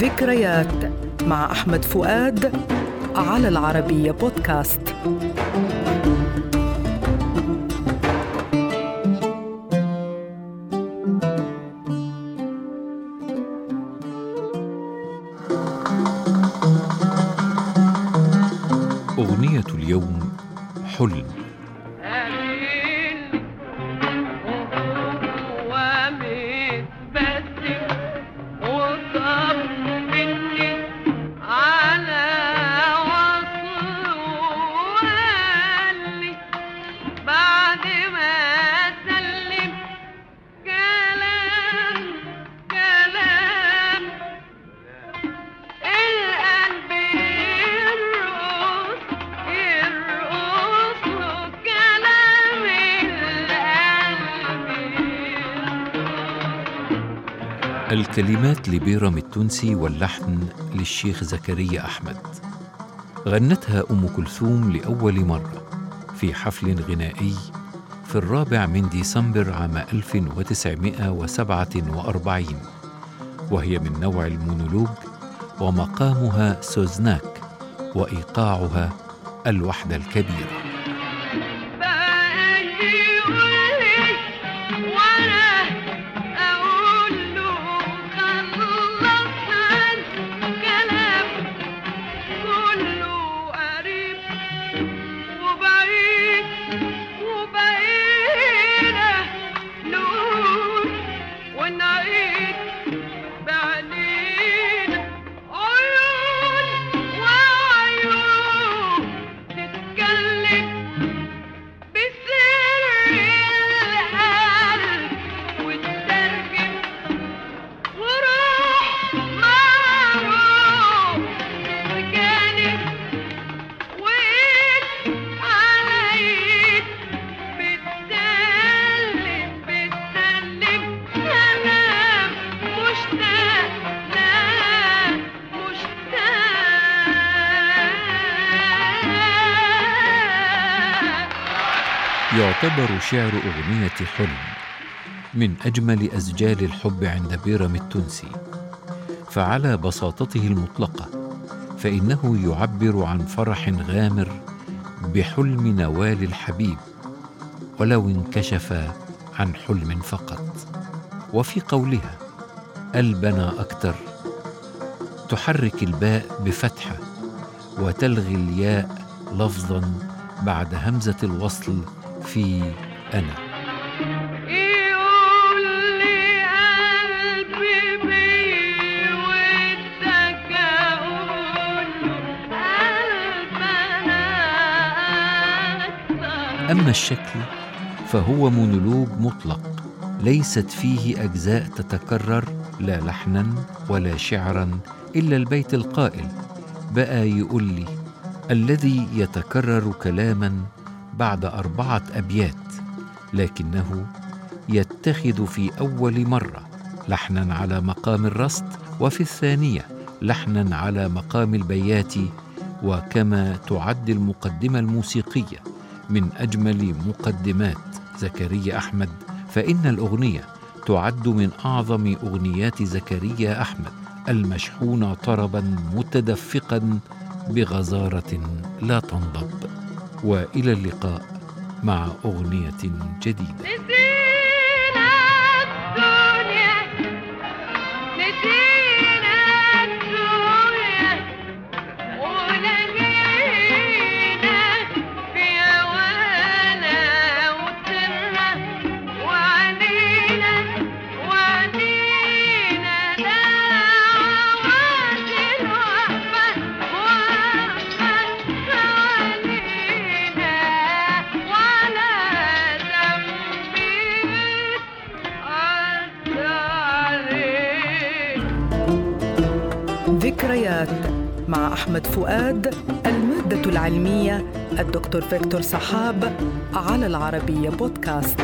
ذكريات مع أحمد فؤاد على العربية بودكاست. أغنية اليوم حلم. الكلمات لبيرم التونسي واللحن للشيخ زكريا أحمد. غنتها أم كلثوم لأول مرة في حفل غنائي في الرابع من ديسمبر عام 1947 وهي من نوع المونولوج ومقامها سوزناك وإيقاعها الوحدة الكبيرة. يعتبر شعر أغنية حلم من أجمل أسجال الحب عند بيرم التونسي. فعلى بساطته المطلقة فإنه يعبر عن فرح غامر بحلم نوال الحبيب ولو انكشف عن حلم فقط. وفي قولها البنا أكتر. تحرك الباء بفتحة وتلغي الياء لفظا بعد همزة الوصل في أنا. أما الشكل فهو مونولوج مطلق ليست فيه أجزاء تتكرر لا لحنا ولا شعرا إلا البيت القائل. بقى يقول لي الذي يتكرر كلاما بعد أربعة أبيات لكنه يتخذ في أول مرة لحنا على مقام الرصد وفي الثانية لحنا على مقام البيات وكما تعد المقدمة الموسيقية من أجمل مقدمات زكريا أحمد فإن الأغنية تعد من أعظم أغنيات زكريا أحمد المشحونة طربا متدفقا بغزارة لا تنضب. وإلى اللقاء مع أغنية جديدة. ذكريات مع أحمد فؤاد المادة العلمية الدكتور فيكتور صحاب على العربية بودكاست.